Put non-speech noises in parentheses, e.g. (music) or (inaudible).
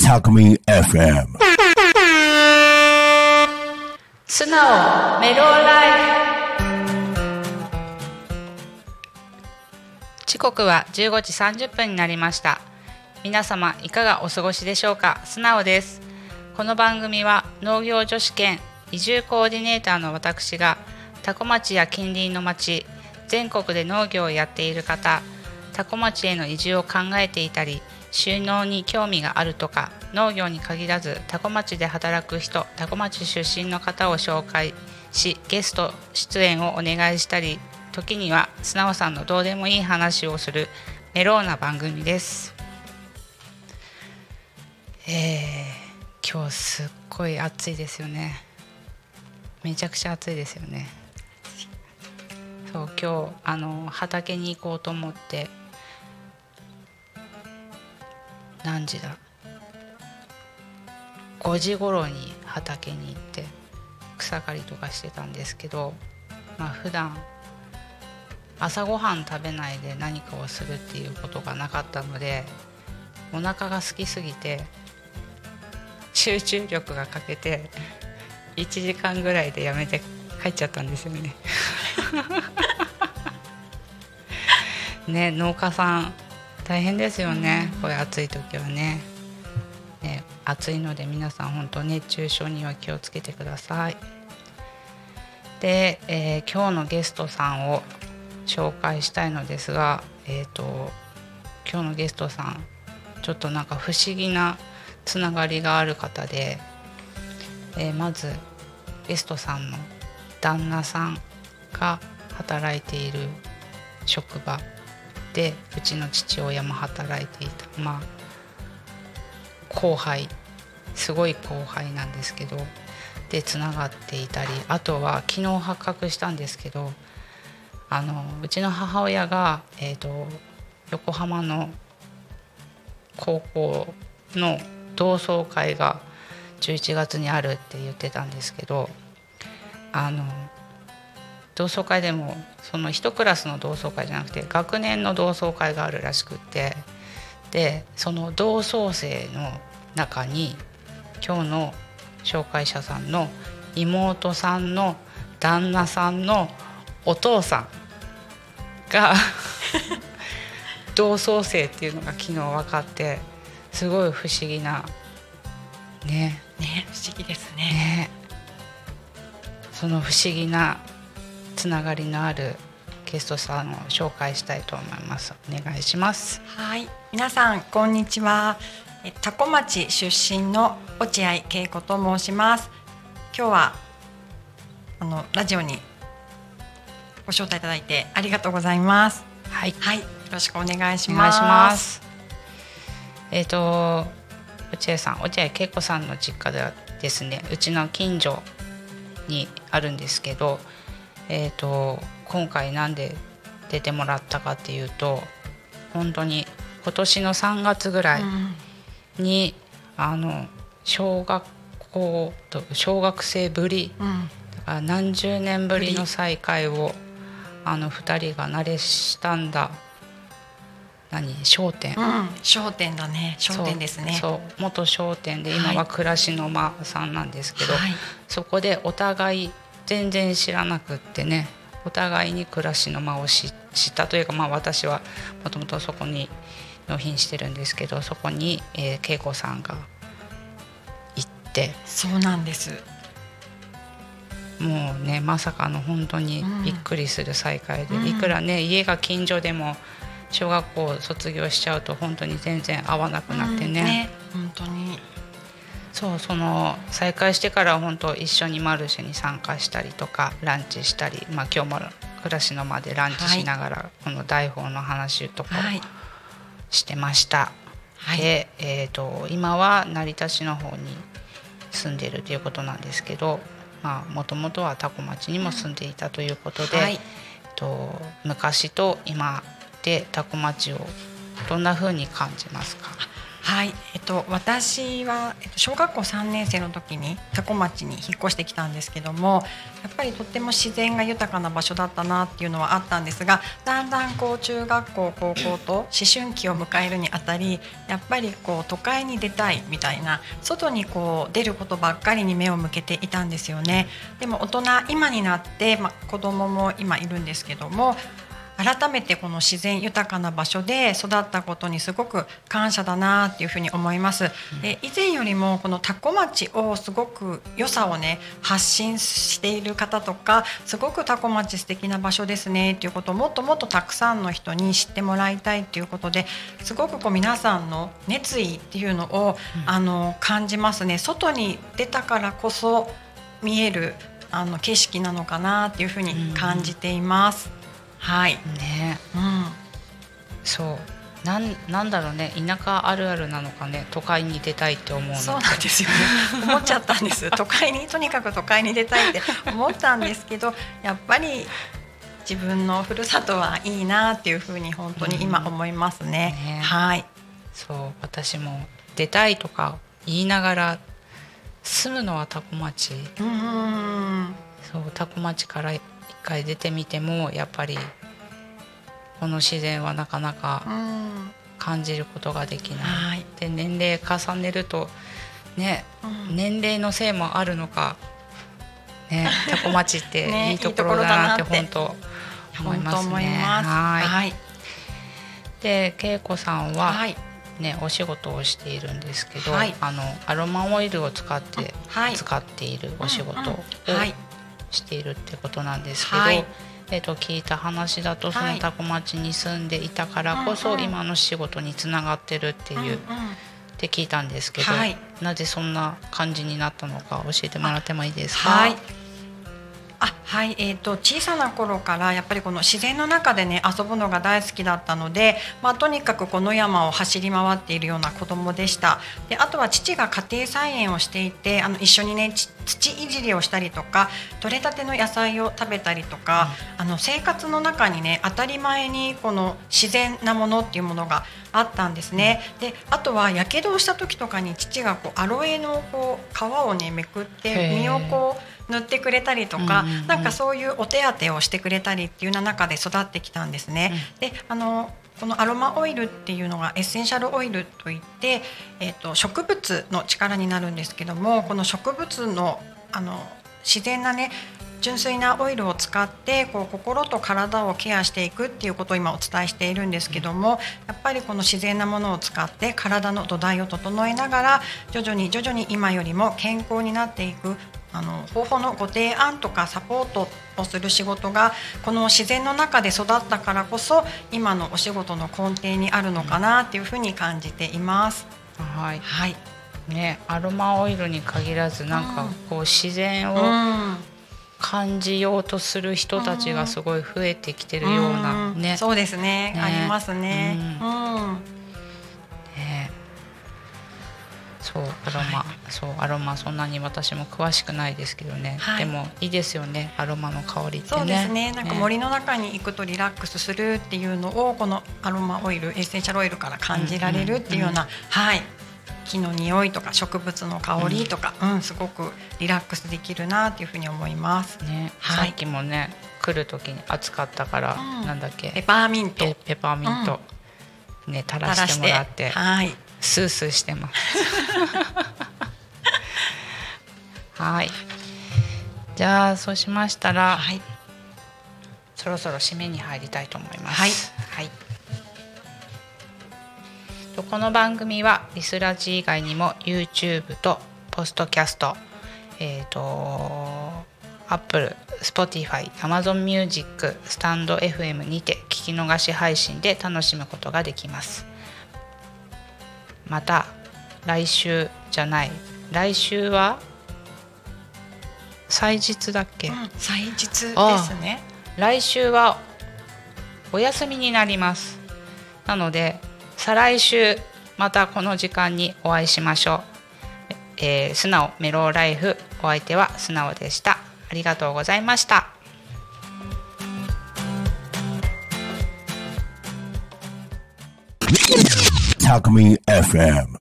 Takumi FM. 素直メローライフ時刻は15時30分になりました。皆様いかがお過ごしでしょうか？素直です。この番組は農業女子兼移住コーディネーターの私が多古町や近隣の町全国で農業をやっている方多古町への移住を考えていたり収納に興味があるとか農業に限らず多古町で働く人多古町出身の方を紹介しゲスト出演をお願いしたり時には素直さんのどうでもいい話をするメローな番組です。えー、今日すっごい暑いですよね。めちゃくちゃ暑いですよね。そう今日あの畑に行こうと思って何時だ？5時頃に畑に行って草刈りとかしてたんですけどまあ普段朝ごはん食べないで何かをするっていうことがなかったのでお腹が空きすぎて集中力が欠けて1時間ぐらいでやめて帰っちゃったんですよね。ね農家さん大変ですよねこういう暑い時はね。ね暑いので皆さん本当熱中症には気をつけてください。で、えー今日のゲストさんを紹介したいのですが、えー、と今日のゲストさんちょっとなんか不思議なつながりがある方で、えーまずゲストさんの旦那さんが働いている職場でうちの父親も働いていた。まあ後輩。すごい後輩なんですけど。でつながっていたり。あとは昨日発覚したんですけどあのうちの母親が、えー、と横浜の高校の同窓会が11月にあるって言ってたんですけどあの同窓会でもその一クラスの同窓会じゃなくて学年の同窓会があるらしくって。でその同窓生の中に今日の紹介者さんの妹さんの旦那さんのお父さんが (laughs) 同窓生っていうのが昨日分かってすごい不思議なね。ね、不思議ですね。ね。その不思議なつながりのあるゲストさんを紹介したいと思いますお願いしますはい、皆さんこんにちは。え多古町出身の落合恵子と申します。今日はあのラジオにご招待いただいてありがとうございます。はいはい、よろしくお願いしお願います。しますえっ、と落合さん落合恵子さんの実家ではですねうちの近所にあるんですけどえっ、と今回なんで出てもらったかっていうと本当に今年の3月ぐらい、うん。にあの小学校と小学生ぶりうん、だから何十年ぶりの再会をあの2人が慣れしたんだ何商店、うん、商店だね、商店ですね。そう元商店で今ははい。暮らしの間さんなんですけど、はい。そこでお互い全然知らなくってねお互いに暮らしの間を知知ったというか、まあ、私はもともとそこに納品してるんですけどそこに、えー、恵子さんが行ってそうなんです。もうねまさかの本当にびっくりする再会で、うんいくらね家が近所でも小学校卒業しちゃうと本当に全然会わなくなってうんね,、本当に。そうその再会してからは本当一緒にマルシェに参加したりとかランチしたり、まあ、今日も暮らしの間でランチしながら、この台本の話とかしてました。はい。で、えー、と今は成田市の方に住んでいるということなんですけどもともとは多古町にも住んでいたということで、はい。と昔と今で多古町をどんな風に感じますか？はい、えっと、私は、小学校3年生の時に多古町に引っ越してきたんですけどもやっぱりとっても自然が豊かな場所だったなっていうのはあったんですがだんだんこう中学校高校と思春期を迎えるにあたりやっぱりこう都会に出たいみたいな外にこう出ることばっかりに目を向けていたんですよね。でも大人今になって、まあ、子供も今いるんですけども改めてこの自然豊かな場所で育ったことにすごく感謝だなっていうふうに思います。で以前よりもこの多古町をすごく良さをね発信している方とかすごく多古町素敵な場所ですねっていうことをもっともっとたくさんの人に知ってもらいたいっていうことですごくこう皆さんの熱意っていうのを、あの感じますね。外に出たからこそ見えるあの景色なのかなっていうふうに感じています。はい。ねうん。そうなんなんだろうね田舎あるあるなのかね都会に出たいって思うそうなんですよね。(laughs) 思っちゃったんです。都会にとにかく都会に出たいって思ったんですけど、やっぱり自分のふるさとはいいなっていうふうに本当に今思いますね。ねはい。そう私も出たいとか言いながら住むのは多古町うーん。そう多古町から一回出てみてもやっぱりこの自然はなかなうかん。感じることができない。はい。で年齢重ねるとねうん年齢のせいもあるのか、ね、(laughs) 多古町ってねいいところだなって本当思いますね。思います。はいはい。で恵子さんは、はい。ね、お仕事をしているんですけど、はいあのアロマオイルを使って、はい使っているお仕事を。しているってことなんですけど、はい。えっと聞いた話だとそはい。の多古町に住んでいたからこそ、今の仕事につながってるっていう、うんうん。って聞いたんですけど、はい。なぜそんな感じになったのか教えてもらってもいいですか？はい。あはい、えー、と小さな頃からやっぱりこの自然の中でね遊ぶのが大好きだったので、まあ、とにかくこの山を走り回っているような子供でした。であとは父が家庭菜園をしていてあの一緒にねち土いじりをしたりとか取れたての野菜を食べたりとか、あの生活の中にね当たり前にこの自然なものっていうものがあったんですね。であとはやけどをした時とかに父がこうアロエのこう皮をねめくって身をこう塗ってくれたりとか、うんうんうん。なんかそういうお手当をしてくれたりっていうような中で育ってきたんですね。であのこのアロマオイルっていうのがエッセンシャルオイルといって、えー、と植物の力になるんですけどもこの植物のあの自然なね純粋なオイルを使ってこう心と体をケアしていくっていうことを今お伝えしているんですけどもやっぱりこの自然なものを使って体の土台を整えながら徐々に徐々に今よりも健康になっていくあの方法のご提案とかサポートをする仕事がこの自然の中で育ったからこそ今のお仕事の根底にあるのかなっていうふうに感じています。はい。はい、ね、アロマオイルに限らずなんかこう自然うをん。感じようとする人たちがすごい増えてきてるようなね。そうですね。ね。ありますね。ううんそうアロマ、そうアロマそんなに私も詳しくないですけどね、はい。でもいいですよねアロマの香りってね。そうですね。なんか森の中に行くとリラックスするっていうのをこのアロマオイル、エッセンシャルオイルから感じられるっていうような、はい。木の匂いとか植物の香りとか、うん、すごくリラックスできるなっていうふうに思います。ね、はい。さっきもね来る時に暑かったから、うん。なんだっペけパーミント。ペペパーミント、ね垂らしてもらって。はい。スースーしてます (laughs) はいじゃあそうしましたら、はい。そろそろ締めに入りたいと思います。はいはいとこの番組はリスラジ以外にも YouTube とポストキャスト、えっ、と Apple、Spotify、Amazon Music、スタンド FM にて聞き逃し配信で楽しむことができます。また来週じゃない。来週は祭日だっけ、うん祭日ですね。来週はお休みになります。なので再来週またこの時間にお会いしましょう、えー素直メローライフお相手は素直でした。ありがとうございました Alchemy FM.